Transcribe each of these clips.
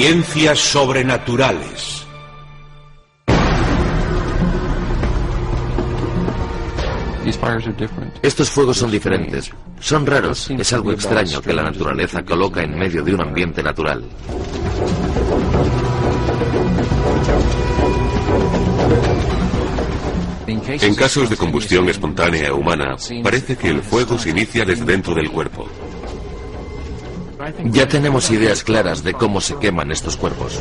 Ciencias sobrenaturales. Estos fuegos son diferentes. Son raros. Es algo extraño que la naturaleza coloca en medio de un ambiente natural. En casos de combustión espontánea humana, parece que el fuego se inicia desde dentro del cuerpo. Ya tenemos ideas claras de cómo se queman estos cuerpos.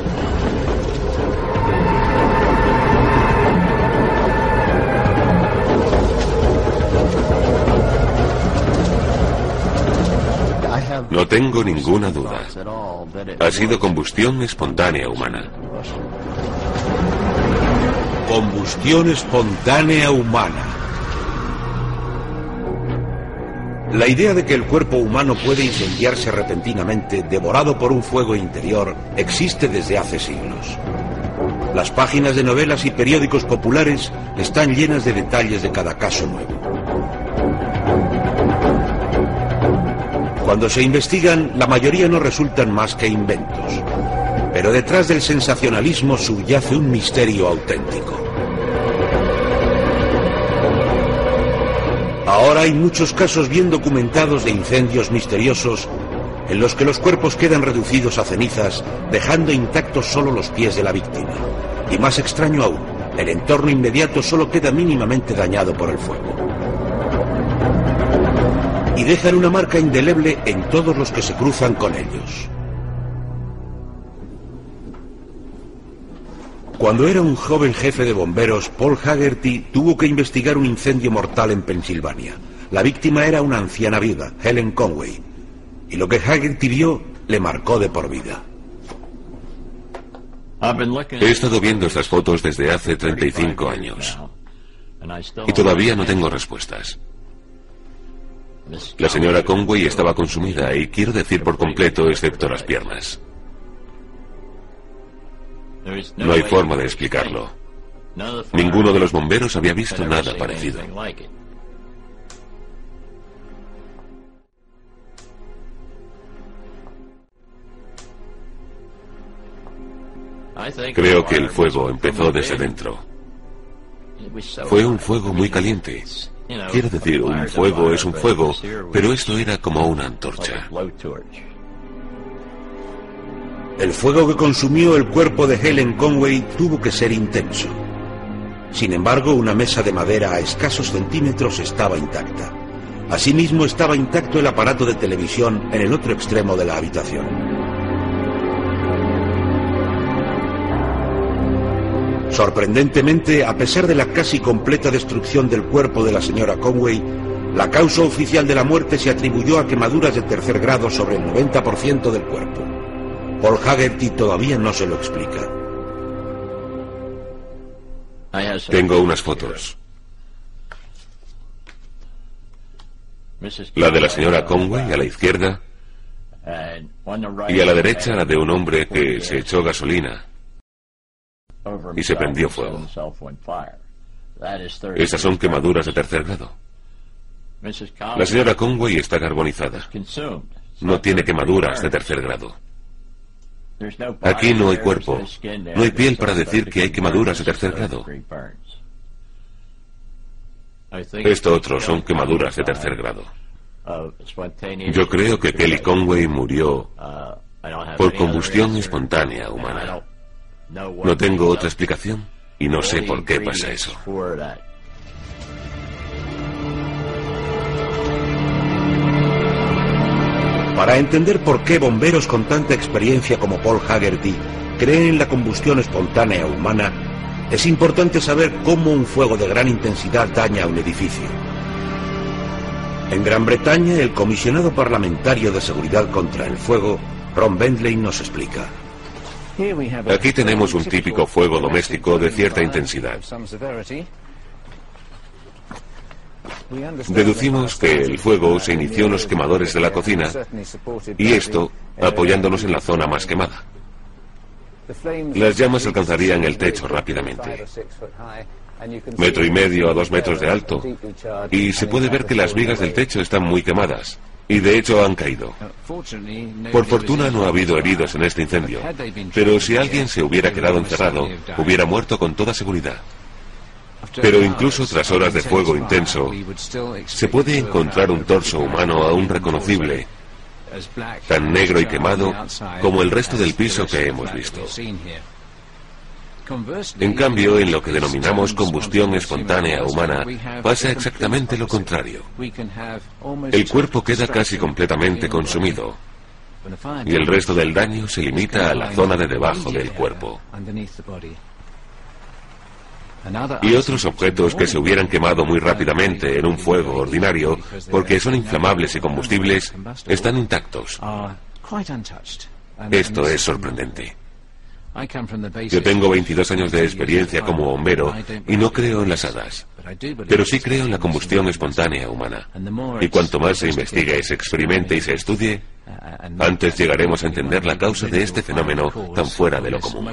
No tengo ninguna duda. Ha sido combustión espontánea humana. Combustión espontánea humana. La idea de que el cuerpo humano puede incendiarse repentinamente, devorado por un fuego interior, existe desde hace siglos. Las páginas de novelas y periódicos populares están llenas de detalles de cada caso nuevo. Cuando se investigan, la mayoría no resultan más que inventos. Pero detrás del sensacionalismo subyace un misterio auténtico. Ahora hay muchos casos bien documentados de incendios misteriosos en los que los cuerpos quedan reducidos a cenizas, dejando intactos solo los pies de la víctima. Y más extraño aún, el entorno inmediato solo queda mínimamente dañado por el fuego. Y dejan una marca indeleble en todos los que se cruzan con ellos. Cuando era un joven jefe de bomberos, Paul Haggerty tuvo que investigar un incendio mortal en Pensilvania. La víctima era una anciana viuda, Helen Conway. Y lo que Haggerty vio le marcó de por vida. He estado viendo estas fotos desde hace 35 años. Y todavía no tengo respuestas. La señora Conway estaba consumida y quiero decir por completo excepto las piernas. No hay forma de explicarlo. Ninguno de los bomberos había visto nada parecido. Creo que el fuego empezó desde dentro. Fue un fuego muy caliente. Quiero decir, un fuego es un fuego, pero esto era como una antorcha. El fuego que consumió el cuerpo de Helen Conway tuvo que ser intenso. Sin embargo, una mesa de madera a escasos centímetros estaba intacta. Asimismo, estaba intacto el aparato de televisión en el otro extremo de la habitación. Sorprendentemente, a pesar de la casi completa destrucción del cuerpo de la señora Conway, la causa oficial de la muerte se atribuyó a quemaduras de tercer grado sobre el 90% del cuerpo. Paul Haggerty todavía no se lo explica. Tengo unas fotos. La de la señora Conway a la izquierda y a la derecha la de un hombre que se echó gasolina y se prendió fuego. Esas son quemaduras de tercer grado. La señora Conway está carbonizada. No tiene quemaduras de tercer grado. Aquí no hay cuerpo, no hay piel para decir que hay quemaduras de tercer grado. Esto otro son quemaduras de tercer grado. Yo creo que Kelly Conway murió por combustión espontánea humana. No tengo otra explicación y no sé por qué pasa eso. Para entender por qué bomberos con tanta experiencia como Paul Haggerty creen en la combustión espontánea humana, es importante saber cómo un fuego de gran intensidad daña a un edificio. En Gran Bretaña, el comisionado parlamentario de seguridad contra el fuego, Ron Bentley, nos explica. Aquí tenemos un típico fuego doméstico de cierta intensidad. Deducimos que el fuego se inició en los quemadores de la cocina y esto apoyándonos en la zona más quemada. Las llamas alcanzarían el techo rápidamente. Metro y medio a dos metros de alto. Y se puede ver que las vigas del techo están muy quemadas. Y de hecho han caído. Por fortuna no ha habido heridos en este incendio. Pero si alguien se hubiera quedado encerrado, hubiera muerto con toda seguridad. Pero incluso tras horas de fuego intenso, se puede encontrar un torso humano aún reconocible tan negro y quemado como el resto del piso que hemos visto. En cambio, en lo que denominamos combustión espontánea humana, pasa exactamente lo contrario. El cuerpo queda casi completamente consumido y el resto del daño se limita a la zona de debajo del cuerpo. Y otros objetos que se hubieran quemado muy rápidamente en un fuego ordinario, porque son inflamables y combustibles, están intactos. Esto es sorprendente. Yo tengo 22 años de experiencia como bombero y no creo en las hadas, pero sí creo en la combustión espontánea humana. Y cuanto más se investigue, se experimente y se estudie, antes llegaremos a entender la causa de este fenómeno tan fuera de lo común.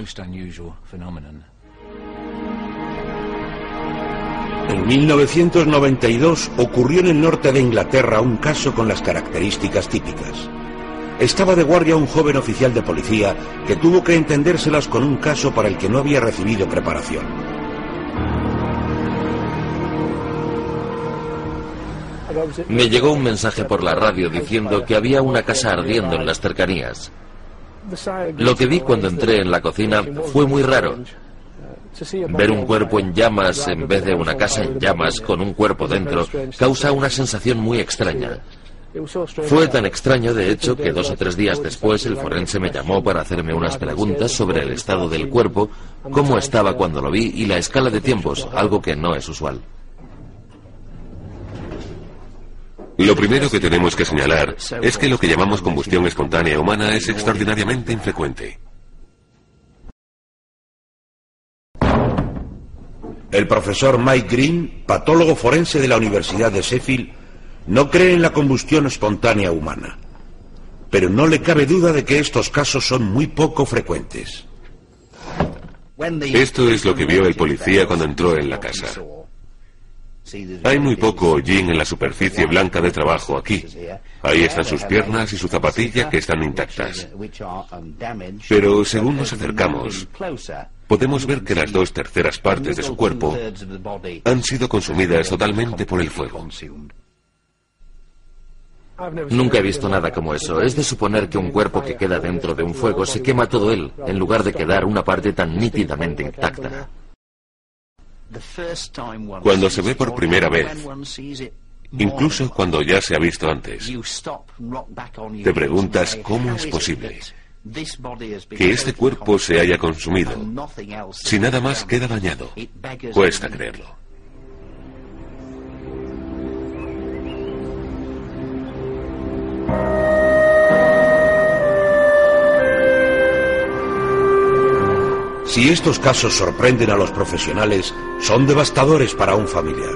En 1992 ocurrió en el norte de Inglaterra un caso con las características típicas. Estaba de guardia un joven oficial de policía que tuvo que entendérselas con un caso para el que no había recibido preparación. Me llegó un mensaje por la radio diciendo que había una casa ardiendo en las cercanías. Lo que vi cuando entré en la cocina fue muy raro. Ver un cuerpo en llamas en vez de una casa en llamas con un cuerpo dentro causa una sensación muy extraña. Fue tan extraño, de hecho, que dos o tres días después el forense me llamó para hacerme unas preguntas sobre el estado del cuerpo, cómo estaba cuando lo vi y la escala de tiempos, algo que no es usual. Lo primero que tenemos que señalar es que lo que llamamos combustión espontánea humana es extraordinariamente infrecuente. El profesor Mike Green, patólogo forense de la Universidad de Sheffield, no cree en la combustión espontánea humana. Pero no le cabe duda de que estos casos son muy poco frecuentes. Esto es lo que vio el policía cuando entró en la casa. Hay muy poco hollín en la superficie blanca de trabajo aquí. Ahí están sus piernas y su zapatilla que están intactas. Pero según nos acercamos, podemos ver que las dos terceras partes de su cuerpo han sido consumidas totalmente por el fuego. Nunca he visto nada como eso. Es de suponer que un cuerpo que queda dentro de un fuego se quema todo él, en lugar de quedar una parte tan nítidamente intacta. Cuando se ve por primera vez, incluso cuando ya se ha visto antes, te preguntas cómo es posible que este cuerpo se haya consumido si nada más queda dañado. Cuesta creerlo. Si estos casos sorprenden a los profesionales, son devastadores para un familiar.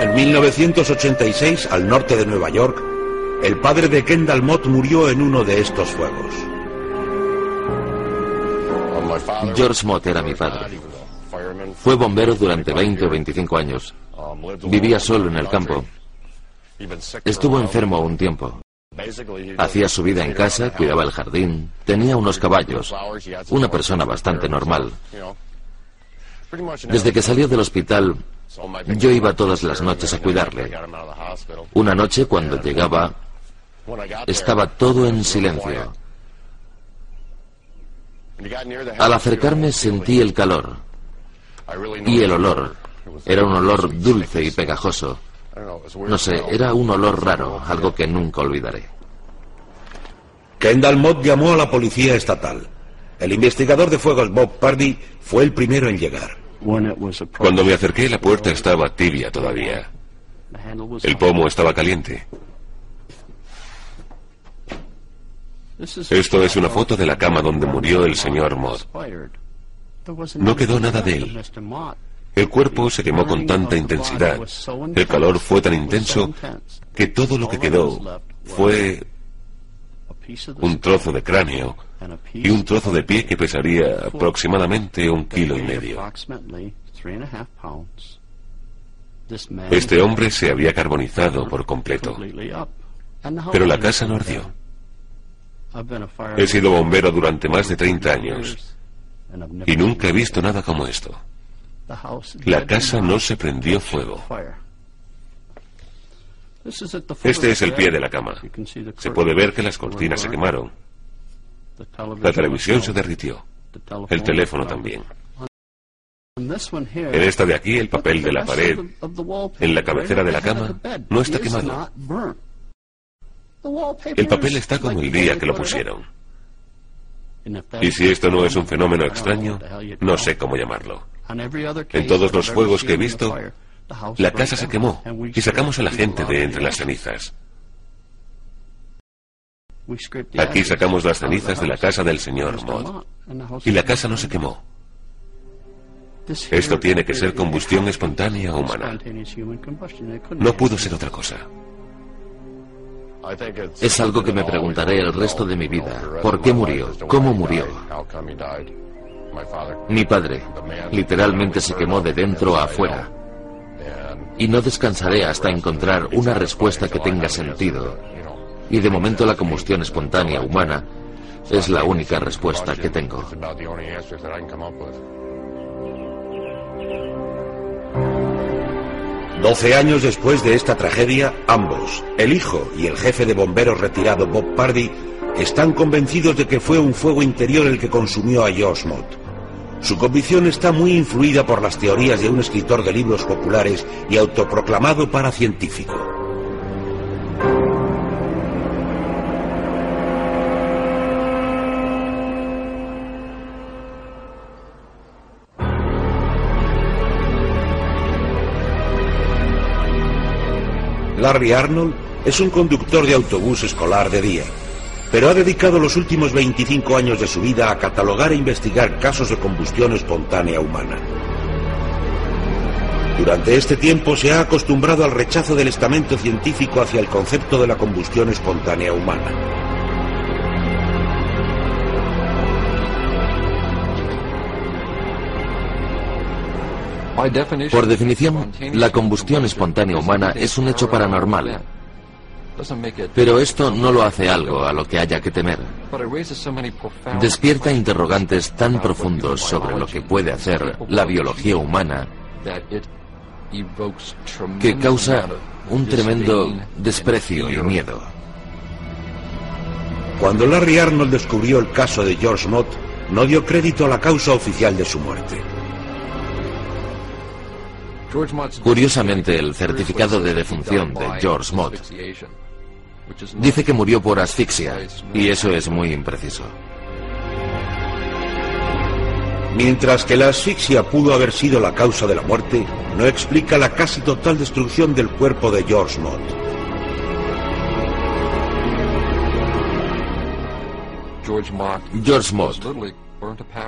En 1986, al norte de Nueva York, el padre de Kendall Mott murió en uno de estos fuegos. George Mott era mi padre. Fue bombero durante 20 o 25 años. Vivía solo en el campo. Estuvo enfermo un tiempo. Hacía su vida en casa, cuidaba el jardín, tenía unos caballos, una persona bastante normal. Desde que salió del hospital, yo iba todas las noches a cuidarle. Una noche, cuando llegaba, estaba todo en silencio. Al acercarme sentí el calor y el olor. Era un olor dulce y pegajoso. No sé, era un olor raro, algo que nunca olvidaré. Kendall Mott llamó a la policía estatal. El investigador de fuegos Bob Pardy fue el primero en llegar. Cuando me acerqué, la puerta estaba tibia todavía. El pomo estaba caliente. Esto es una foto de la cama donde murió el señor Mott. No quedó nada de él. El cuerpo se quemó con tanta intensidad, el calor fue tan intenso, que todo lo que quedó fue un trozo de cráneo y un trozo de pie que pesaría aproximadamente un kilo y medio. Este hombre se había carbonizado por completo, pero la casa no ardió. He sido bombero durante más de 30 años y nunca he visto nada como esto. La casa no se prendió fuego. Este es el pie de la cama. Se puede ver que las cortinas se quemaron. La televisión se derritió. El teléfono también. En esta de aquí, el papel de la pared, en la cabecera de la cama, no está quemado. El papel está como el día que lo pusieron. Y si esto no es un fenómeno extraño, no sé cómo llamarlo. En todos los fuegos que he visto, la casa se quemó y sacamos a la gente de entre las cenizas. Aquí sacamos las cenizas de la casa del señor Mod. Y la casa no se quemó. Esto tiene que ser combustión espontánea humana. No pudo ser otra cosa. Es algo que me preguntaré el resto de mi vida. ¿Por qué murió? ¿Cómo murió? Mi padre literalmente se quemó de dentro a afuera. Y no descansaré hasta encontrar una respuesta que tenga sentido. Y de momento la combustión espontánea humana es la única respuesta que tengo. Doce años después de esta tragedia, ambos, el hijo y el jefe de bomberos retirado Bob Pardy, están convencidos de que fue un fuego interior el que consumió a Mott. Su convicción está muy influida por las teorías de un escritor de libros populares y autoproclamado paracientífico. Larry Arnold es un conductor de autobús escolar de día, pero ha dedicado los últimos 25 años de su vida a catalogar e investigar casos de combustión espontánea humana. Durante este tiempo se ha acostumbrado al rechazo del estamento científico hacia el concepto de la combustión espontánea humana. Por definición, la combustión espontánea humana es un hecho paranormal. Pero esto no lo hace algo a lo que haya que temer. Despierta interrogantes tan profundos sobre lo que puede hacer la biología humana que causa un tremendo desprecio y miedo. Cuando Larry Arnold descubrió el caso de George Mott, no dio crédito a la causa oficial de su muerte. Curiosamente, el certificado de defunción de George Mott dice que murió por asfixia, y eso es muy impreciso. Mientras que la asfixia pudo haber sido la causa de la muerte, no explica la casi total destrucción del cuerpo de George Mott. George Mott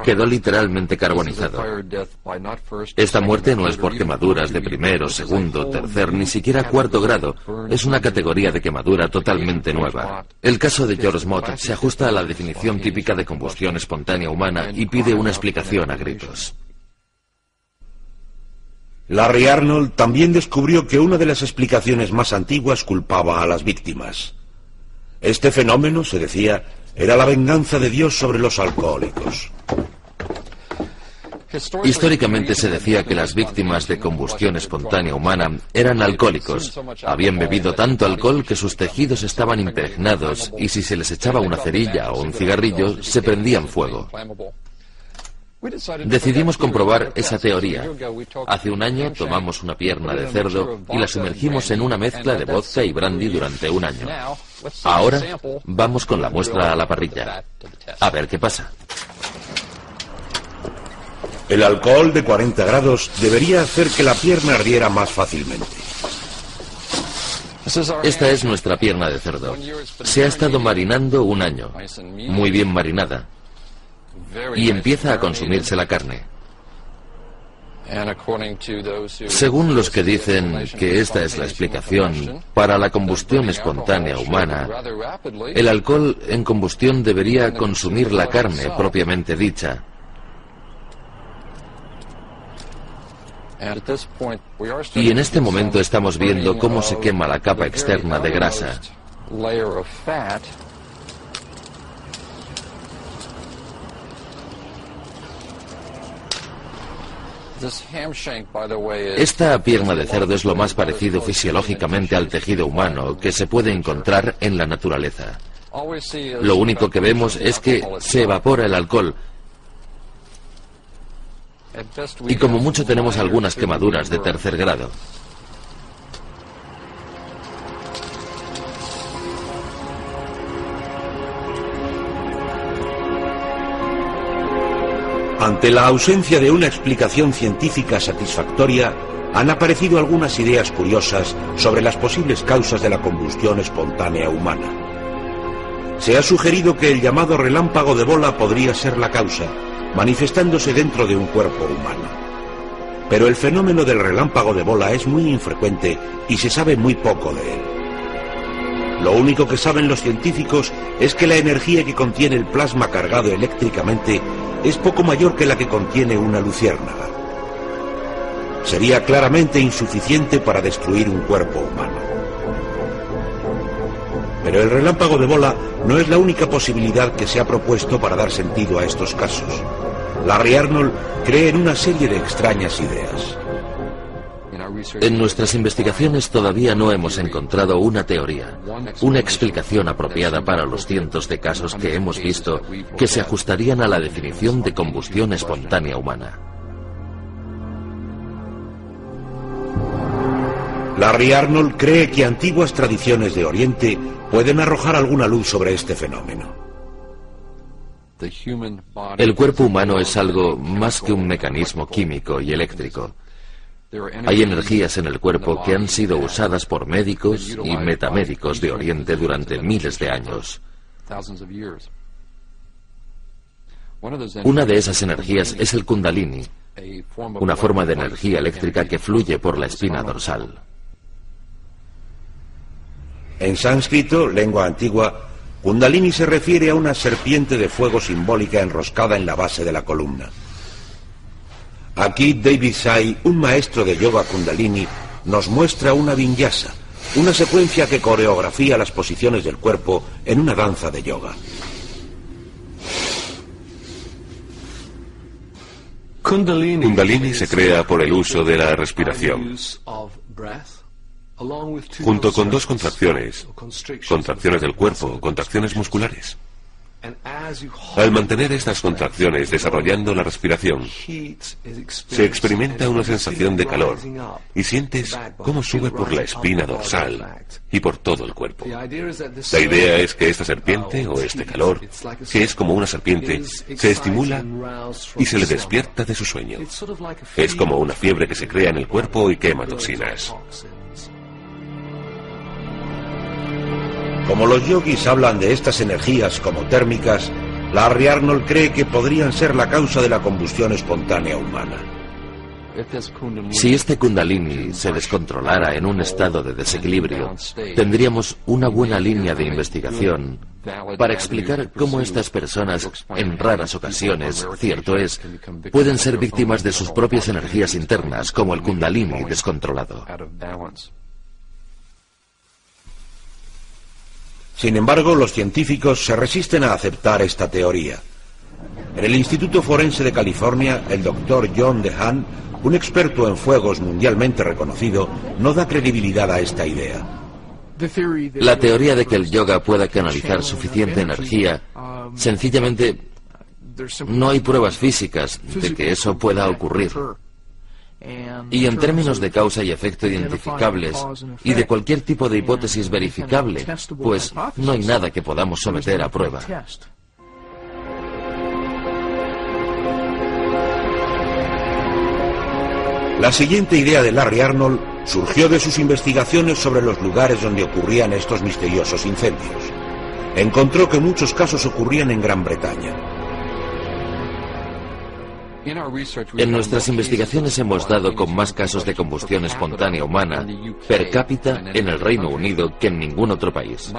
quedó literalmente carbonizado. Esta muerte no es por quemaduras de primero, segundo, tercer, ni siquiera cuarto grado. Es una categoría de quemadura totalmente nueva. El caso de George Mott se ajusta a la definición típica de combustión espontánea humana y pide una explicación a gritos. Larry Arnold también descubrió que una de las explicaciones más antiguas culpaba a las víctimas. Este fenómeno, se decía, era la venganza de Dios sobre los alcohólicos. Históricamente se decía que las víctimas de combustión espontánea humana eran alcohólicos. Habían bebido tanto alcohol que sus tejidos estaban impregnados y si se les echaba una cerilla o un cigarrillo se prendían fuego. Decidimos comprobar esa teoría. Hace un año tomamos una pierna de cerdo y la sumergimos en una mezcla de vodka y brandy durante un año. Ahora vamos con la muestra a la parrilla. A ver qué pasa. El alcohol de 40 grados debería hacer que la pierna ardiera más fácilmente. Esta es nuestra pierna de cerdo. Se ha estado marinando un año, muy bien marinada, y empieza a consumirse la carne. Según los que dicen que esta es la explicación para la combustión espontánea humana, el alcohol en combustión debería consumir la carne propiamente dicha. Y en este momento estamos viendo cómo se quema la capa externa de grasa. Esta pierna de cerdo es lo más parecido fisiológicamente al tejido humano que se puede encontrar en la naturaleza. Lo único que vemos es que se evapora el alcohol y como mucho tenemos algunas quemaduras de tercer grado. Ante la ausencia de una explicación científica satisfactoria, han aparecido algunas ideas curiosas sobre las posibles causas de la combustión espontánea humana. Se ha sugerido que el llamado relámpago de bola podría ser la causa, manifestándose dentro de un cuerpo humano. Pero el fenómeno del relámpago de bola es muy infrecuente y se sabe muy poco de él. Lo único que saben los científicos es que la energía que contiene el plasma cargado eléctricamente es poco mayor que la que contiene una luciérnaga. Sería claramente insuficiente para destruir un cuerpo humano. Pero el relámpago de bola no es la única posibilidad que se ha propuesto para dar sentido a estos casos. Larry Arnold cree en una serie de extrañas ideas. En nuestras investigaciones todavía no hemos encontrado una teoría, una explicación apropiada para los cientos de casos que hemos visto que se ajustarían a la definición de combustión espontánea humana. Larry Arnold cree que antiguas tradiciones de Oriente pueden arrojar alguna luz sobre este fenómeno. El cuerpo humano es algo más que un mecanismo químico y eléctrico. Hay energías en el cuerpo que han sido usadas por médicos y metamédicos de Oriente durante miles de años. Una de esas energías es el kundalini, una forma de energía eléctrica que fluye por la espina dorsal. En sánscrito, lengua antigua, kundalini se refiere a una serpiente de fuego simbólica enroscada en la base de la columna. Aquí David Sai, un maestro de yoga kundalini, nos muestra una vinyasa, una secuencia que coreografía las posiciones del cuerpo en una danza de yoga. Kundalini se crea por el uso de la respiración, junto con dos contracciones, contracciones del cuerpo o contracciones musculares. Al mantener estas contracciones desarrollando la respiración, se experimenta una sensación de calor y sientes cómo sube por la espina dorsal y por todo el cuerpo. La idea es que esta serpiente o este calor, que es como una serpiente, se estimula y se le despierta de su sueño. Es como una fiebre que se crea en el cuerpo y quema toxinas. Como los yogis hablan de estas energías como térmicas, Larry Arnold cree que podrían ser la causa de la combustión espontánea humana. Si este kundalini se descontrolara en un estado de desequilibrio, tendríamos una buena línea de investigación para explicar cómo estas personas, en raras ocasiones, cierto es, pueden ser víctimas de sus propias energías internas, como el kundalini descontrolado. Sin embargo, los científicos se resisten a aceptar esta teoría. En el Instituto Forense de California, el doctor John DeHaan, un experto en fuegos mundialmente reconocido, no da credibilidad a esta idea. La teoría de que el yoga pueda canalizar suficiente energía sencillamente no hay pruebas físicas de que eso pueda ocurrir. Y en términos de causa y efecto identificables y de cualquier tipo de hipótesis verificable, pues no hay nada que podamos someter a prueba. La siguiente idea de Larry Arnold surgió de sus investigaciones sobre los lugares donde ocurrían estos misteriosos incendios. Encontró que muchos casos ocurrían en Gran Bretaña. En nuestras investigaciones hemos dado con más casos de combustión espontánea humana per cápita en el Reino Unido que en ningún otro país.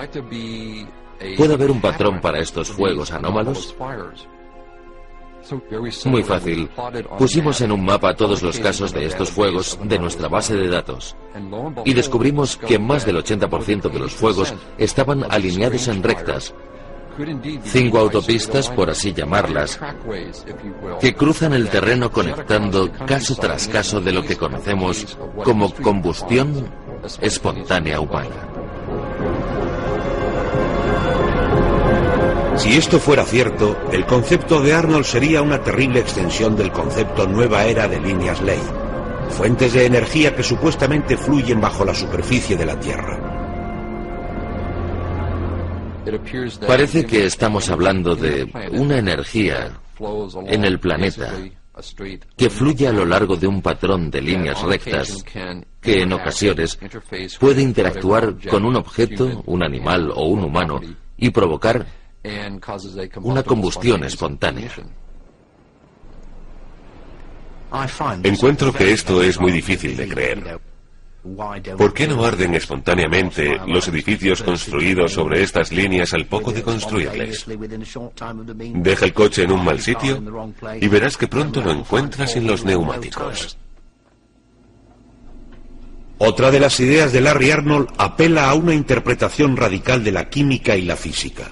¿Puede haber un patrón para estos fuegos anómalos? Muy fácil. Pusimos en un mapa todos los casos de estos fuegos de nuestra base de datos y descubrimos que más del 80% de los fuegos estaban alineados en rectas, cinco autopistas, por así llamarlas, que cruzan el terreno conectando caso tras caso de lo que conocemos como combustión espontánea humana. Si esto fuera cierto, el concepto de Arnold sería una terrible extensión del concepto nueva era de líneas ley, fuentes de energía que supuestamente fluyen bajo la superficie de la Tierra. Parece que estamos hablando de una energía en el planeta que fluye a lo largo de un patrón de líneas rectas que en ocasiones puede interactuar con un objeto, un animal o un humano y provocar una combustión espontánea. Encuentro que esto es muy difícil de creer. ¿Por qué no arden espontáneamente los edificios construidos sobre estas líneas al poco de construirles? Deja el coche en un mal sitio y verás que pronto lo encuentras sin los neumáticos. Otra de las ideas de Larry Arnold apela a una interpretación radical de la química y la física.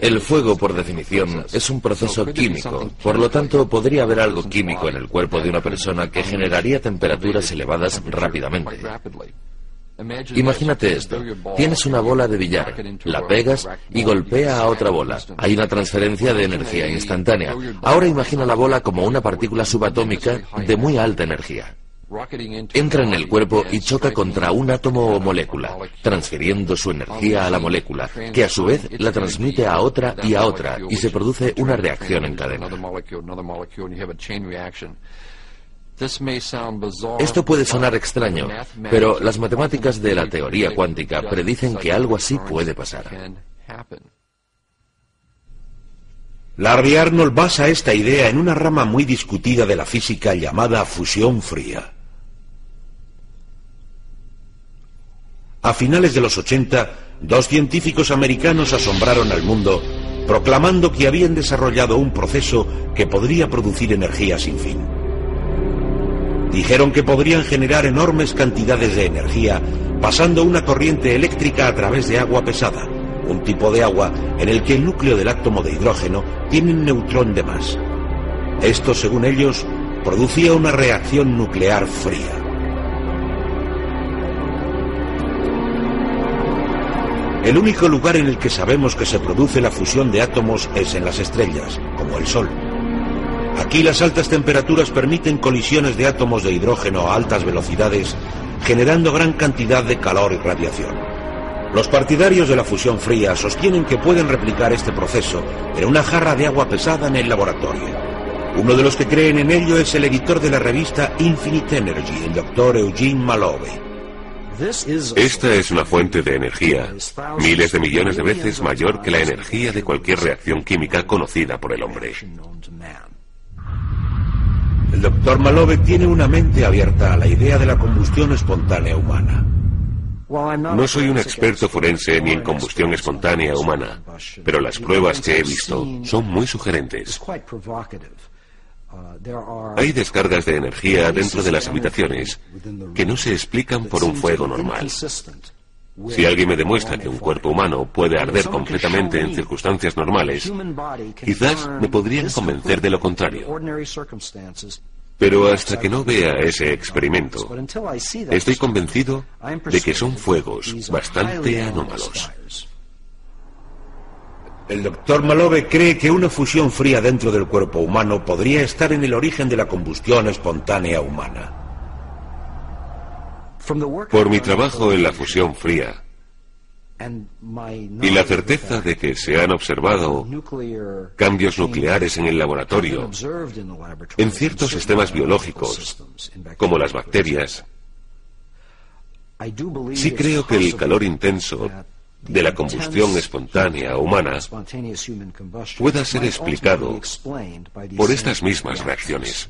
El fuego, por definición, es un proceso químico. Por lo tanto, podría haber algo químico en el cuerpo de una persona que generaría temperaturas elevadas rápidamente. Imagínate esto. Tienes una bola de billar, la pegas y golpea a otra bola. Hay una transferencia de energía instantánea. Ahora imagina la bola como una partícula subatómica de muy alta energía. Entra en el cuerpo y choca contra un átomo o molécula, transfiriendo su energía a la molécula, que a su vez la transmite a otra y a otra, y se produce una reacción en cadena. Esto puede sonar extraño, pero las matemáticas de la teoría cuántica predicen que algo así puede pasar. Larry Arnold basa esta idea en una rama muy discutida de la física llamada fusión fría. A finales de los 80, dos científicos americanos asombraron al mundo proclamando que habían desarrollado un proceso que podría producir energía sin fin. Dijeron que podrían generar enormes cantidades de energía pasando una corriente eléctrica a través de agua pesada, un tipo de agua en el que el núcleo del átomo de hidrógeno tiene un neutrón de más. Esto, según ellos, producía una reacción nuclear fría. El único lugar en el que sabemos que se produce la fusión de átomos es en las estrellas, como el Sol. Aquí las altas temperaturas permiten colisiones de átomos de hidrógeno a altas velocidades, generando gran cantidad de calor y radiación. Los partidarios de la fusión fría sostienen que pueden replicar este proceso en una jarra de agua pesada en el laboratorio. Uno de los que creen en ello es el editor de la revista Infinite Energy, el doctor Eugene Malove. Esta es una fuente de energía miles de millones de veces mayor que la energía de cualquier reacción química conocida por el hombre. El doctor Malove tiene una mente abierta a la idea de la combustión espontánea humana. No soy un experto forense ni en combustión espontánea humana, pero las pruebas que he visto son muy sugerentes. Hay descargas de energía dentro de las habitaciones que no se explican por un fuego normal. Si alguien me demuestra que un cuerpo humano puede arder completamente en circunstancias normales, quizás me podrían convencer de lo contrario. Pero hasta que no vea ese experimento, estoy convencido de que son fuegos bastante anómalos. El doctor Malove cree que una fusión fría dentro del cuerpo humano podría estar en el origen de la combustión espontánea humana. Por mi trabajo en la fusión fría y la certeza de que se han observado cambios nucleares en el laboratorio, en ciertos sistemas biológicos, como las bacterias, sí creo que el calor intenso de la combustión espontánea humana pueda ser explicado por estas mismas reacciones.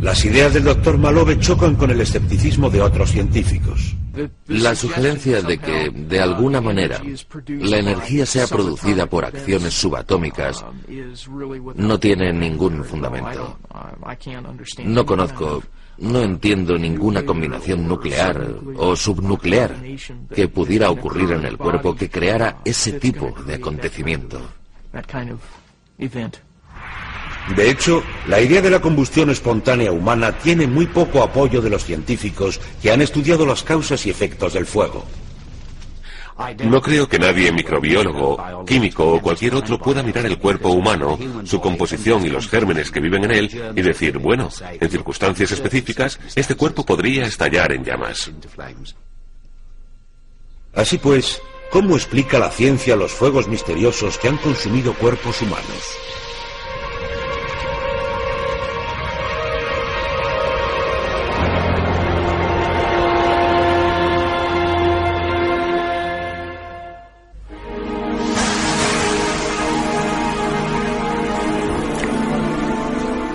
Las ideas del doctor Malove chocan con el escepticismo de otros científicos. La sugerencia de que, de alguna manera, la energía sea producida por acciones subatómicas no tiene ningún fundamento. No conozco no entiendo ninguna combinación nuclear o subnuclear que pudiera ocurrir en el cuerpo que creara ese tipo de acontecimiento. De hecho, la idea de la combustión espontánea humana tiene muy poco apoyo de los científicos que han estudiado las causas y efectos del fuego. No creo que nadie microbiólogo, químico o cualquier otro pueda mirar el cuerpo humano, su composición y los gérmenes que viven en él y decir, bueno, en circunstancias específicas, este cuerpo podría estallar en llamas. Así pues, ¿cómo explica la ciencia los fuegos misteriosos que han consumido cuerpos humanos?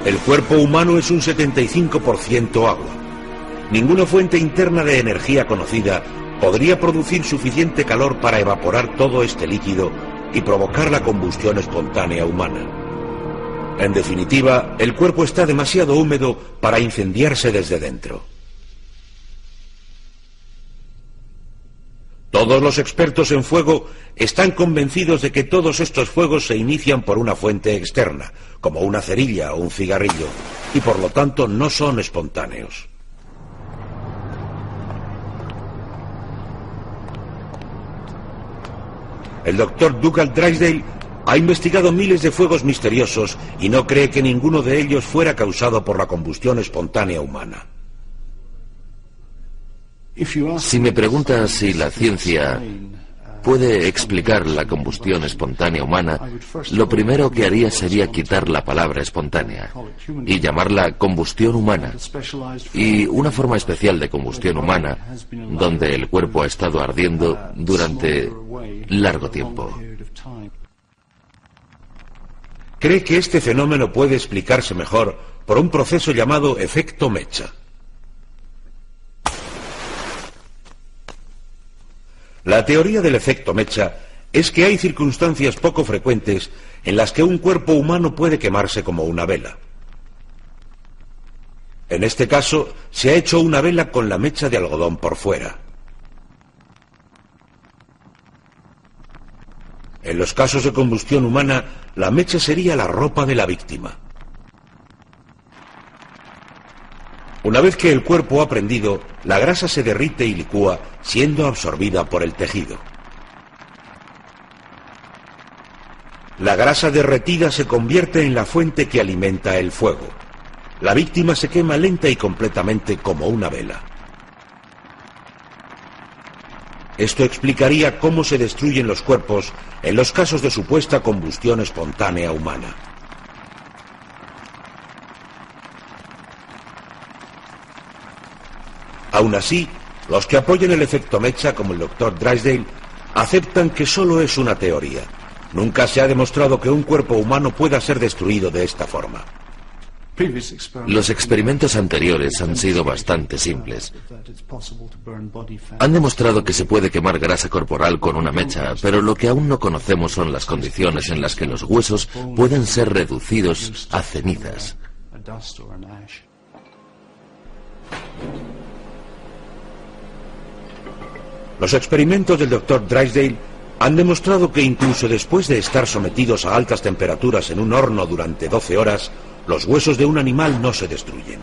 El cuerpo humano es un 75% agua. Ninguna fuente interna de energía conocida podría producir suficiente calor para evaporar todo este líquido y provocar la combustión espontánea humana. En definitiva, el cuerpo está demasiado húmedo para incendiarse desde dentro. Todos los expertos en fuego están convencidos de que todos estos fuegos se inician por una fuente externa, como una cerilla o un cigarrillo, y por lo tanto no son espontáneos. El doctor Dougal Drysdale ha investigado miles de fuegos misteriosos y no cree que ninguno de ellos fuera causado por la combustión espontánea humana. Si me preguntas si la ciencia puede explicar la combustión espontánea humana, lo primero que haría sería quitar la palabra espontánea y llamarla combustión humana. Y una forma especial de combustión humana, donde el cuerpo ha estado ardiendo durante largo tiempo. Cree que este fenómeno puede explicarse mejor por un proceso llamado efecto mecha. La teoría del efecto mecha es que hay circunstancias poco frecuentes en las que un cuerpo humano puede quemarse como una vela. En este caso, se ha hecho una vela con la mecha de algodón por fuera. En los casos de combustión humana, la mecha sería la ropa de la víctima. Una vez que el cuerpo ha prendido, la grasa se derrite y licúa, siendo absorbida por el tejido. La grasa derretida se convierte en la fuente que alimenta el fuego. La víctima se quema lenta y completamente como una vela. Esto explicaría cómo se destruyen los cuerpos en los casos de supuesta combustión espontánea humana. Aún así, los que apoyan el efecto mecha, como el doctor Drysdale, aceptan que solo es una teoría. Nunca se ha demostrado que un cuerpo humano pueda ser destruido de esta forma. Los experimentos anteriores han sido bastante simples. Han demostrado que se puede quemar grasa corporal con una mecha, pero lo que aún no conocemos son las condiciones en las que los huesos pueden ser reducidos a cenizas. Los experimentos del Dr. Drysdale han demostrado que incluso después de estar sometidos a altas temperaturas en un horno durante 12 horas, los huesos de un animal no se destruyen.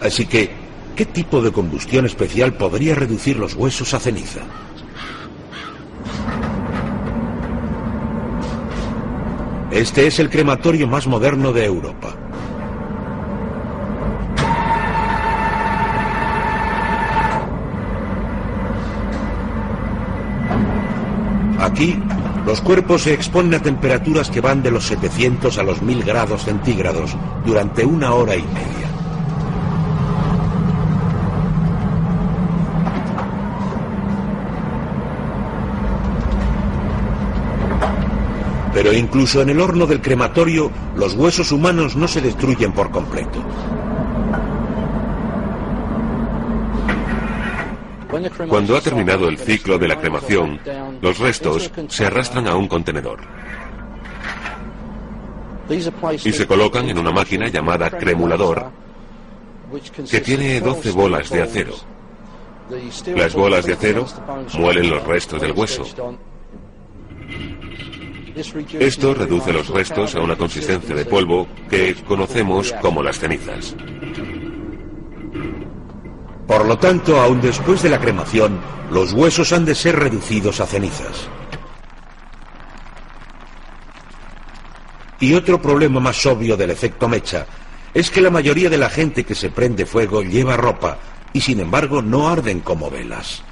Así que, qué tipo de combustión especial podría reducir los huesos a ceniza. Este es el crematorio más moderno de Europa. Aquí, los cuerpos se exponen a temperaturas que van de los 700 a los 1000 grados centígrados durante una hora y media. Pero incluso en el horno del crematorio, los huesos humanos no se destruyen por completo. Cuando ha terminado el ciclo de la cremación, los restos se arrastran a un contenedor y se colocan en una máquina llamada cremulador que tiene 12 bolas de acero. Las bolas de acero muelen los restos del hueso. Esto reduce los restos a una consistencia de polvo que conocemos como las cenizas. Por lo tanto, aún después de la cremación, los huesos han de ser reducidos a cenizas. Y otro problema más obvio del efecto mecha es que la mayoría de la gente que se prende fuego lleva ropa y sin embargo no arden como velas.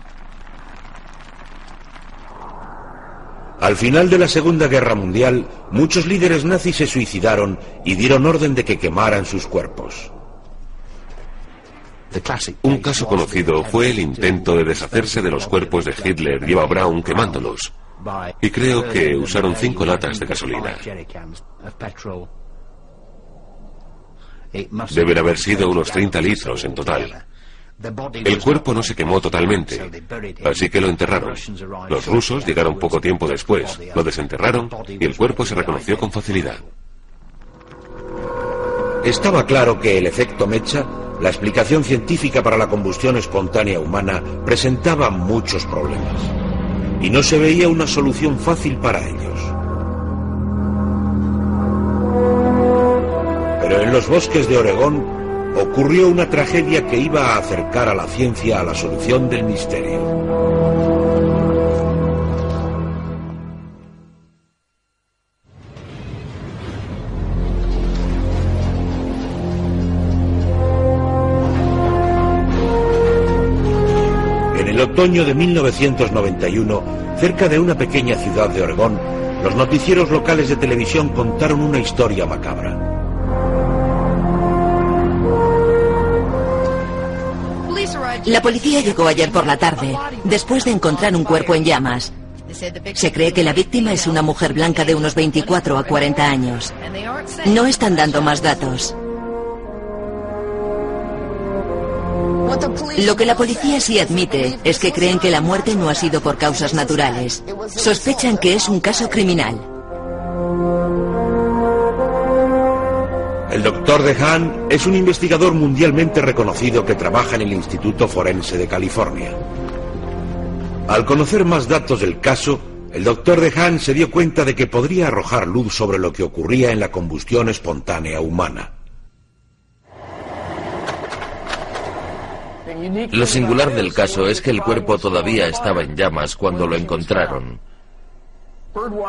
Al final de la Segunda Guerra Mundial, muchos líderes nazis se suicidaron y dieron orden de que quemaran sus cuerpos. Un caso conocido fue el intento de deshacerse de los cuerpos de Hitler y Eva Braun quemándolos. Y creo que usaron cinco latas de gasolina. Deben haber sido unos 30 litros en total. El cuerpo no se quemó totalmente, así que lo enterraron. Los rusos llegaron poco tiempo después, lo desenterraron y el cuerpo se reconoció con facilidad. Estaba claro que el efecto mecha la explicación científica para la combustión espontánea humana presentaba muchos problemas y no se veía una solución fácil para ellos. Pero en los bosques de Oregón ocurrió una tragedia que iba a acercar a la ciencia a la solución del misterio. Otoño de 1991, cerca de una pequeña ciudad de Oregón, los noticieros locales de televisión contaron una historia macabra. La policía llegó ayer por la tarde, después de encontrar un cuerpo en llamas. Se cree que la víctima es una mujer blanca de unos 24 a 40 años. No están dando más datos. Lo que la policía sí admite es que creen que la muerte no ha sido por causas naturales. Sospechan que es un caso criminal. El doctor DeHaan es un investigador mundialmente reconocido que trabaja en el Instituto Forense de California. Al conocer más datos del caso, el doctor DeHaan se dio cuenta de que podría arrojar luz sobre lo que ocurría en la combustión espontánea humana. Lo singular del caso es que el cuerpo todavía estaba en llamas cuando lo encontraron.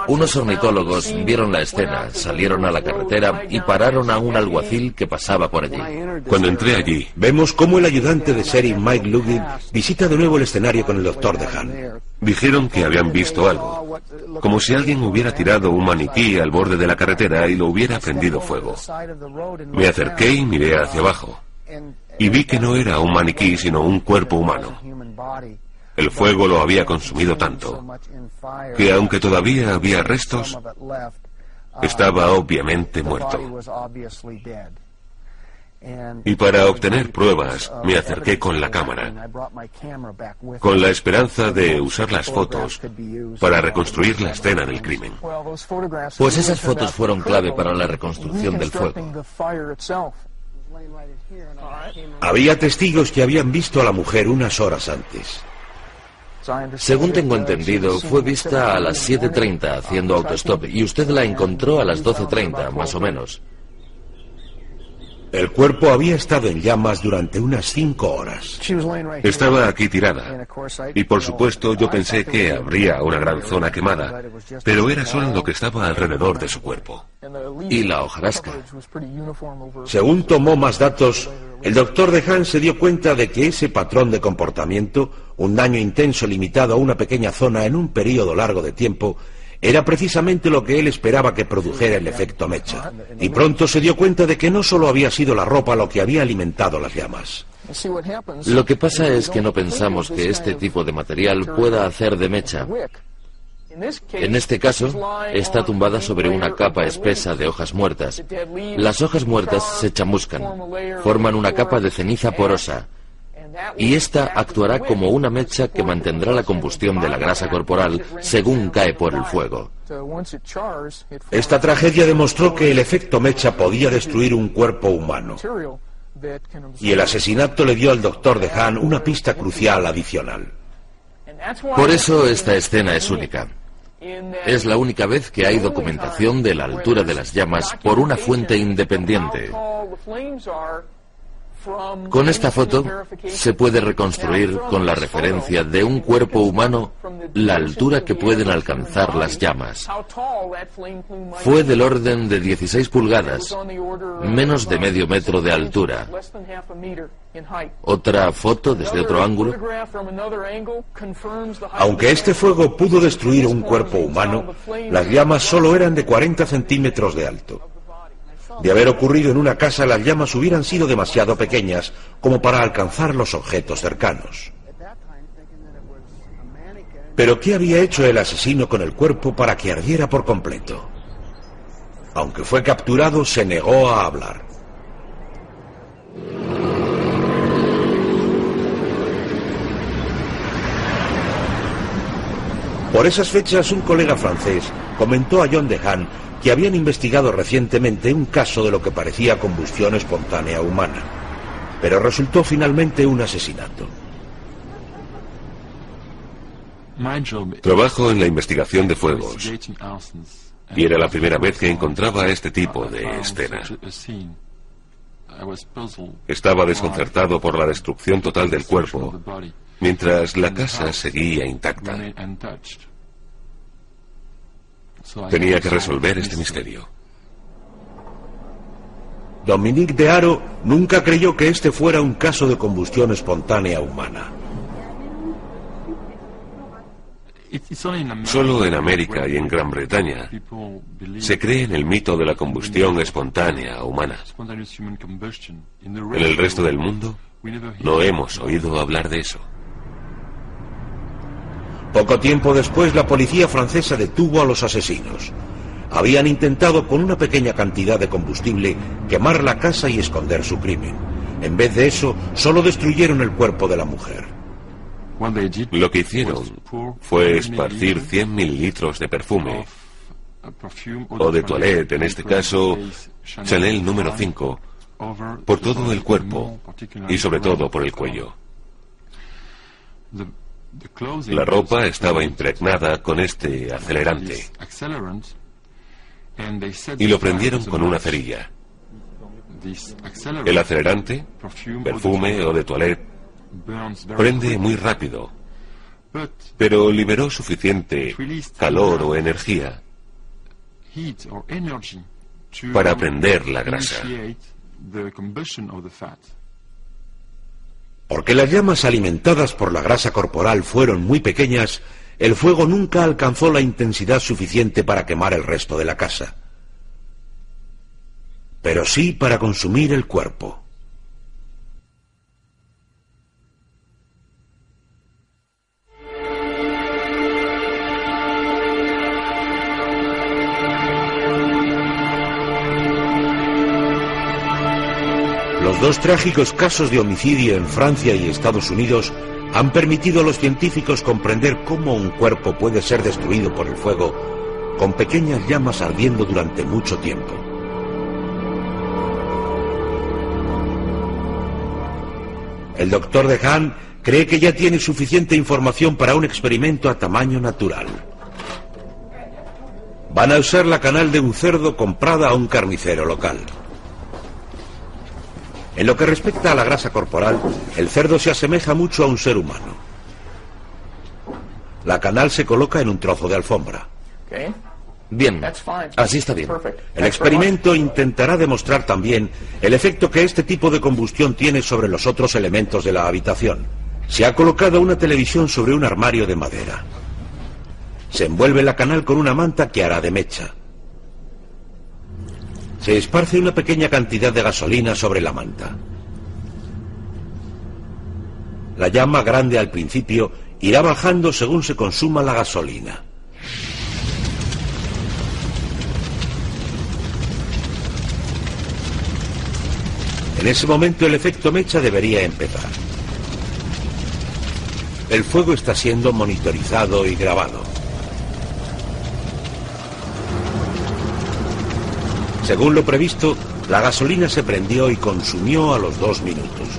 Unos ornitólogos vieron la escena, salieron a la carretera y pararon a un alguacil que pasaba por allí. Cuando entré allí, vemos cómo el ayudante de sheriff Mike Lugin visita de nuevo el escenario con el doctor DeHaan. Dijeron que habían visto algo, como si alguien hubiera tirado un maniquí al borde de la carretera y lo hubiera prendido fuego. Me acerqué y miré hacia abajo y vi que no era un maniquí, sino un cuerpo humano. El fuego lo había consumido tanto que aunque todavía había restos, estaba obviamente muerto. Y para obtener pruebas me acerqué con la cámara, con la esperanza de usar las fotos para reconstruir la escena del crimen. Pues esas fotos fueron clave para la reconstrucción del fuego. Había testigos que habían visto a la mujer unas horas antes. Según tengo entendido, fue vista a las 7.30 haciendo autostop y usted la encontró a las 12.30, más o menos. El cuerpo había estado en llamas durante unas cinco horas. Estaba aquí tirada. Y por supuesto yo pensé que habría una gran zona quemada, pero era solo lo que estaba alrededor de su cuerpo. Y la hojarasca. Según tomó más datos, el doctor de Han se dio cuenta de que ese patrón de comportamiento, un daño intenso limitado a una pequeña zona en un periodo largo de tiempo, era precisamente lo que él esperaba que produjera el efecto mecha. Y pronto se dio cuenta de que no solo había sido la ropa lo que había alimentado las llamas. Lo que pasa es que no pensamos que este tipo de material pueda hacer de mecha. En este caso, está tumbada sobre una capa espesa de hojas muertas. Las hojas muertas se chamuscan, forman una capa de ceniza porosa, y esta actuará como una mecha que mantendrá la combustión de la grasa corporal según cae por el fuego. Esta tragedia demostró que el efecto mecha podía destruir un cuerpo humano. Y el asesinato le dio al doctor de Han una pista crucial adicional. Por eso esta escena es única. Es la única vez que hay documentación de la altura de las llamas por una fuente independiente. Con esta foto se puede reconstruir con la referencia de un cuerpo humano la altura que pueden alcanzar las llamas. Fue del orden de 16 pulgadas, menos de medio metro de altura. Otra foto desde otro ángulo. Aunque este fuego pudo destruir un cuerpo humano, las llamas solo eran de 40 centímetros de alto. De haber ocurrido en una casa, las llamas hubieran sido demasiado pequeñas como para alcanzar los objetos cercanos. Pero ¿qué había hecho el asesino con el cuerpo para que ardiera por completo? Aunque fue capturado, se negó a hablar. Por esas fechas, un colega francés comentó a John DeHaan que habían investigado recientemente un caso de lo que parecía combustión espontánea humana, pero resultó finalmente un asesinato. Trabajo en la investigación de fuegos y era la primera vez que encontraba este tipo de escena. Estaba desconcertado por la destrucción total del cuerpo, mientras la casa seguía intacta. Tenía que resolver este misterio. Dominique de Haro nunca creyó que este fuera un caso de combustión espontánea humana. Solo en América y en Gran Bretaña se cree en el mito de la combustión espontánea humana. En el resto del mundo no hemos oído hablar de eso. Poco tiempo después, la policía francesa detuvo a los asesinos. Habían intentado con una pequeña cantidad de combustible quemar la casa y esconder su crimen. En vez de eso, solo destruyeron el cuerpo de la mujer. Lo que hicieron fue esparcir 100 mililitros de perfume, o de toilette, en este caso Chanel número 5, por todo el cuerpo y sobre todo por el cuello. La ropa estaba impregnada con este acelerante y lo prendieron con una cerilla. El acelerante, perfume o de toilette, prende muy rápido, pero liberó suficiente calor o energía para prender la grasa. Porque las llamas alimentadas por la grasa corporal fueron muy pequeñas, el fuego nunca alcanzó la intensidad suficiente para quemar el resto de la casa. Pero sí para consumir el cuerpo. Los dos trágicos casos de homicidio en Francia y Estados Unidos han permitido a los científicos comprender cómo un cuerpo puede ser destruido por el fuego con pequeñas llamas ardiendo durante mucho tiempo. El doctor de Hahn cree que ya tiene suficiente información para un experimento a tamaño natural. Van a usar la canal de un cerdo comprada a un carnicero local. En lo que respecta a la grasa corporal, el cerdo se asemeja mucho a un ser humano. La canal se coloca en un trozo de alfombra. Bien, así está bien. El experimento intentará demostrar también el efecto que este tipo de combustión tiene sobre los otros elementos de la habitación. Se ha colocado una televisión sobre un armario de madera. Se envuelve la canal con una manta que hará de mecha. Se esparce una pequeña cantidad de gasolina sobre la manta. La llama grande al principio irá bajando según se consuma la gasolina. En ese momento el efecto mecha debería empezar. El fuego está siendo monitorizado y grabado. Según lo previsto, la gasolina se prendió y consumió a los dos minutos.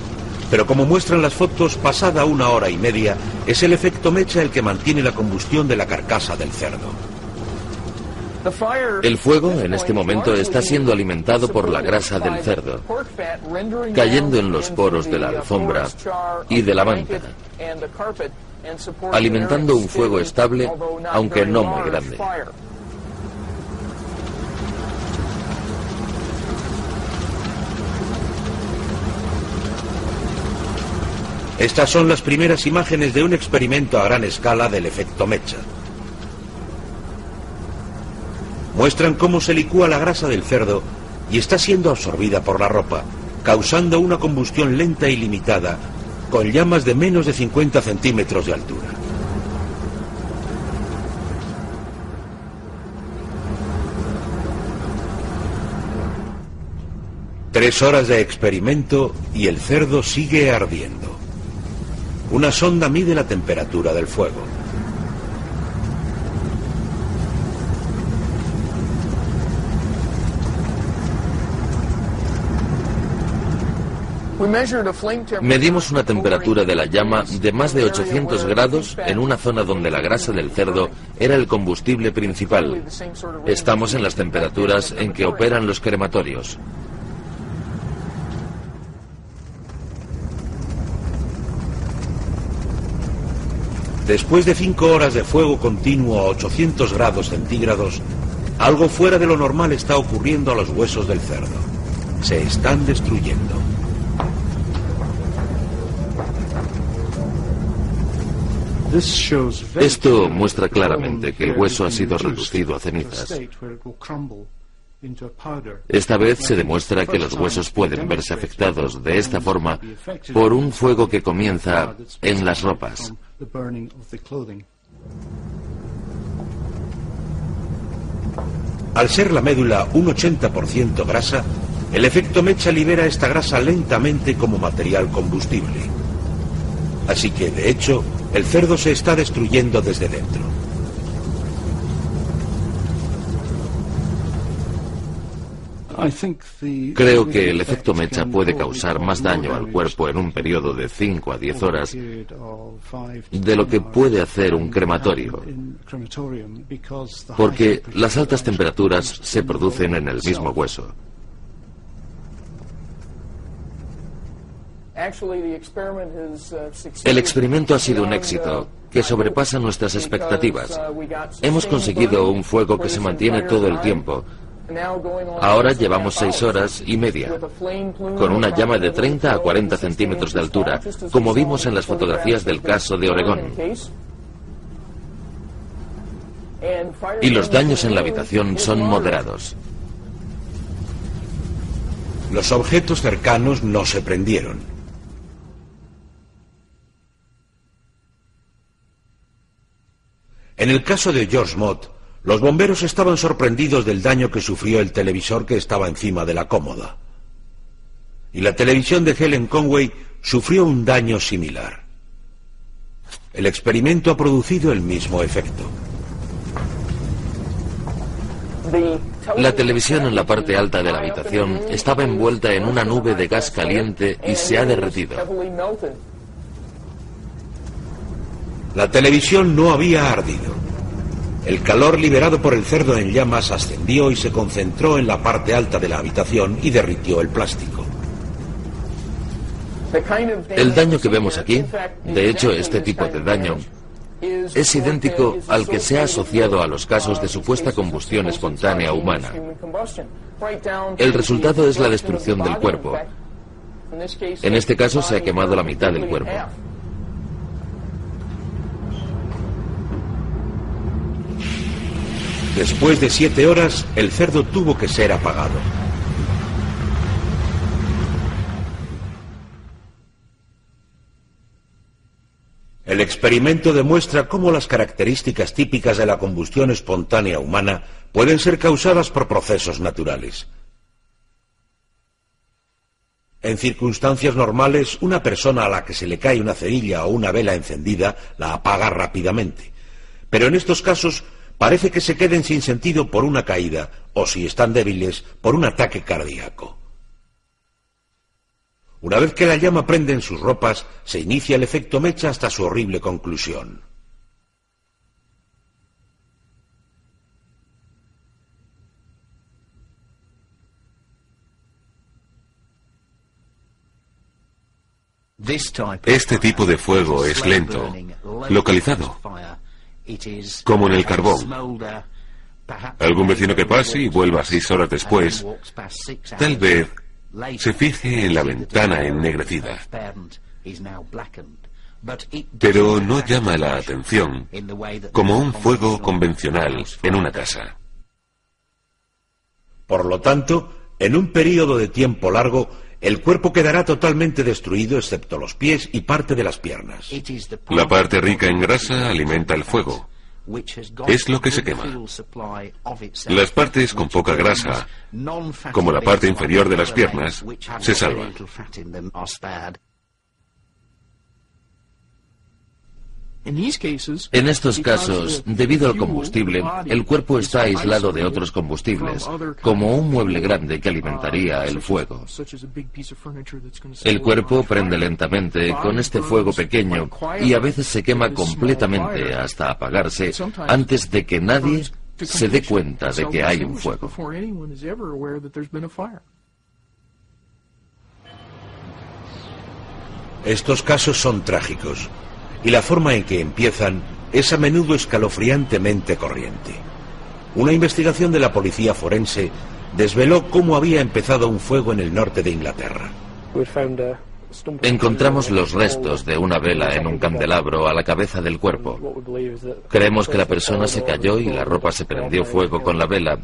Pero como muestran las fotos, pasada una hora y media, es el efecto mecha el que mantiene la combustión de la carcasa del cerdo. El fuego en este momento está siendo alimentado por la grasa del cerdo, cayendo en los poros de la alfombra y de la manta, alimentando un fuego estable, aunque no muy grande. Estas son las primeras imágenes de un experimento a gran escala del efecto mecha. muestran cómo se licúa la grasa del cerdo y está siendo absorbida por la ropa, causando una combustión lenta y limitada, con llamas de menos de 50 centímetros de altura. Tres horas de experimento y el cerdo sigue ardiendo. Una sonda mide la temperatura del fuego. Medimos una temperatura de la llama de más de 800 grados en una zona donde la grasa del cerdo era el combustible principal. Estamos en las temperaturas en que operan los crematorios. Después de cinco horas de fuego continuo a 800 grados centígrados, algo fuera de lo normal está ocurriendo a los huesos del cerdo. Se están destruyendo. Esto muestra claramente que el hueso ha sido reducido a cenizas. Esta vez se demuestra que los huesos pueden verse afectados de esta forma por un fuego que comienza en las ropas. Al ser la médula un 80% grasa, el efecto mecha libera esta grasa lentamente como material combustible. Así que, de hecho, el cerdo se está destruyendo desde dentro. Creo que el efecto mecha puede causar más daño al cuerpo en un periodo de 5 a 10 horas de lo que puede hacer un crematorio, porque las altas temperaturas se producen en el mismo hueso. El experimento ha sido un éxito que sobrepasa nuestras expectativas. Hemos conseguido un fuego que se mantiene todo el tiempo. Ahora llevamos seis horas y media, con una llama de 30 a 40 centímetros de altura, como vimos en las fotografías del caso de Oregón. Y los daños en la habitación son moderados. Los objetos cercanos no se prendieron. En el caso de George Mott, los bomberos estaban sorprendidos del daño que sufrió el televisor que estaba encima de la cómoda. Y la televisión de Helen Conway sufrió un daño similar. El experimento ha producido el mismo efecto. La televisión en la parte alta de la habitación estaba envuelta en una nube de gas caliente y se ha derretido. La televisión no había ardido. El calor liberado por el cerdo en llamas ascendió y se concentró en la parte alta de la habitación y derritió el plástico. El daño que vemos aquí, de hecho este tipo de daño, es idéntico al que se ha asociado a los casos de supuesta combustión espontánea humana. El resultado es la destrucción del cuerpo. En este caso se ha quemado la mitad del cuerpo. Después de siete horas, el cerdo tuvo que ser apagado. El experimento demuestra cómo las características típicas de la combustión espontánea humana pueden ser causadas por procesos naturales. En circunstancias normales, una persona a la que se le cae una cerilla o una vela encendida la apaga rápidamente. Pero en estos casos parece que se queden sin sentido por una caída o, si están débiles, por un ataque cardíaco. Una vez que la llama prende en sus ropas, se inicia el efecto mecha hasta su horrible conclusión. Este tipo de fuego es lento, localizado, como en el carbón. Algún vecino que pase y vuelva seis horas después, tal vez se fije en la ventana ennegrecida, pero no llama la atención como un fuego convencional en una casa. Por lo tanto, en un periodo de tiempo largo, el cuerpo quedará totalmente destruido excepto los pies y parte de las piernas. La parte rica en grasa alimenta el fuego es lo que se quema. Las partes con poca grasa, como la parte inferior de las piernas, se salvan. En estos casos, debido al combustible, el cuerpo está aislado de otros combustibles, como un mueble grande que alimentaría el fuego. El cuerpo prende lentamente con este fuego pequeño y a veces se quema completamente hasta apagarse antes de que nadie se dé cuenta de que hay un fuego. Estos casos son trágicos y la forma en que empiezan es a menudo escalofriantemente corriente. Una investigación de la policía forense desveló cómo había empezado un fuego en el norte de Inglaterra. Encontramos los restos de una vela en un candelabro a la cabeza del cuerpo. Creemos que la persona se cayó y la ropa se prendió fuego con la vela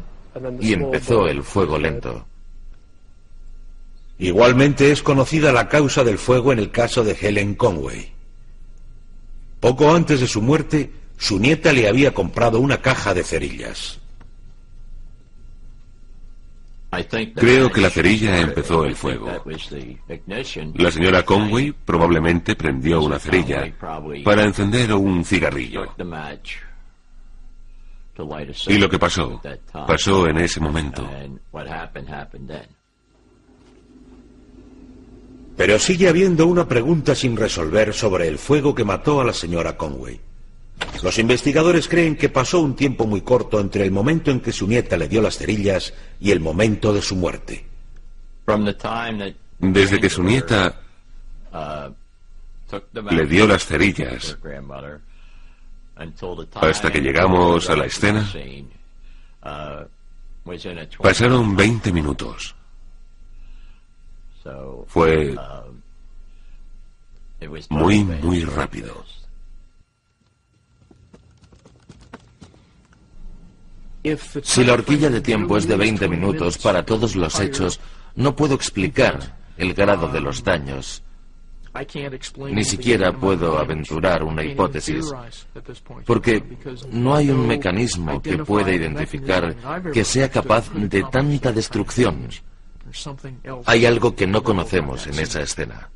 y empezó el fuego lento. Igualmente es conocida la causa del fuego en el caso de Helen Conway. Poco antes de su muerte, su nieta le había comprado una caja de cerillas. Creo que la cerilla empezó el fuego. La señora Conway probablemente prendió una cerilla para encender un cigarrillo. Y lo que pasó, pasó en ese momento. Pero sigue habiendo una pregunta sin resolver sobre el fuego que mató a la señora Conway. Los investigadores creen que pasó un tiempo muy corto entre el momento en que su nieta le dio las cerillas y el momento de su muerte. Desde que su nieta le dio las cerillas hasta que llegamos a la escena, pasaron 20 minutos. Fue muy, muy rápido. Si la horquilla de tiempo es de 20 minutos para todos los hechos, no puedo explicar el grado de los daños. Ni siquiera puedo aventurar una hipótesis, porque no hay un mecanismo que pueda identificar que sea capaz de tanta destrucción. Hay algo que no conocemos en esa escena.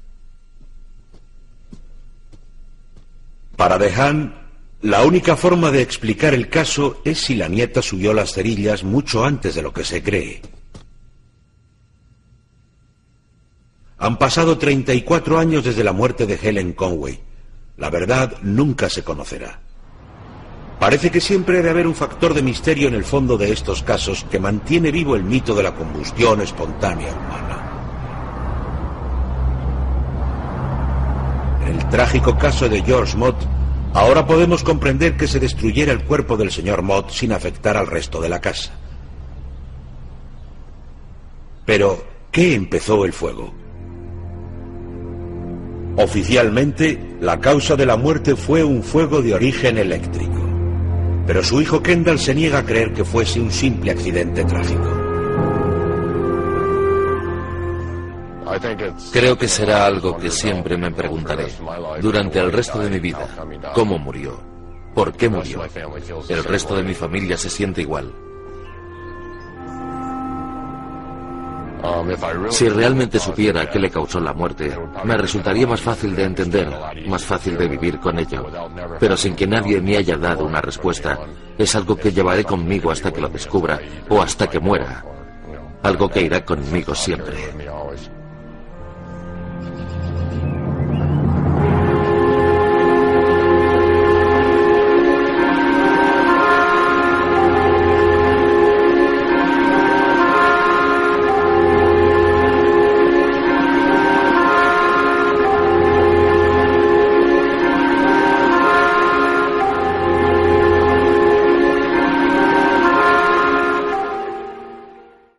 Para Dehan, la única forma de explicar el caso es si la nieta subió las cerillas mucho antes de lo que se cree. Han pasado 34 años desde la muerte de Helen Conway. La verdad nunca se conocerá. Parece que siempre debe haber un factor de misterio en el fondo de estos casos que mantiene vivo el mito de la combustión espontánea humana. el trágico caso de George Mott, ahora podemos comprender que se destruyera el cuerpo del señor Mott sin afectar al resto de la casa. Pero, ¿qué empezó el fuego? Oficialmente, la causa de la muerte fue un fuego de origen eléctrico. Pero su hijo Kendall se niega a creer que fuese un simple accidente trágico. Creo que será algo que siempre me preguntaré durante el resto de mi vida. ¿Cómo murió? ¿Por qué murió? El resto de mi familia se siente igual. Si realmente supiera qué le causó la muerte, me resultaría más fácil de entender, más fácil de vivir con ello. Pero sin que nadie me haya dado una respuesta, es algo que llevaré conmigo hasta que lo descubra o hasta que muera. Algo que irá conmigo siempre.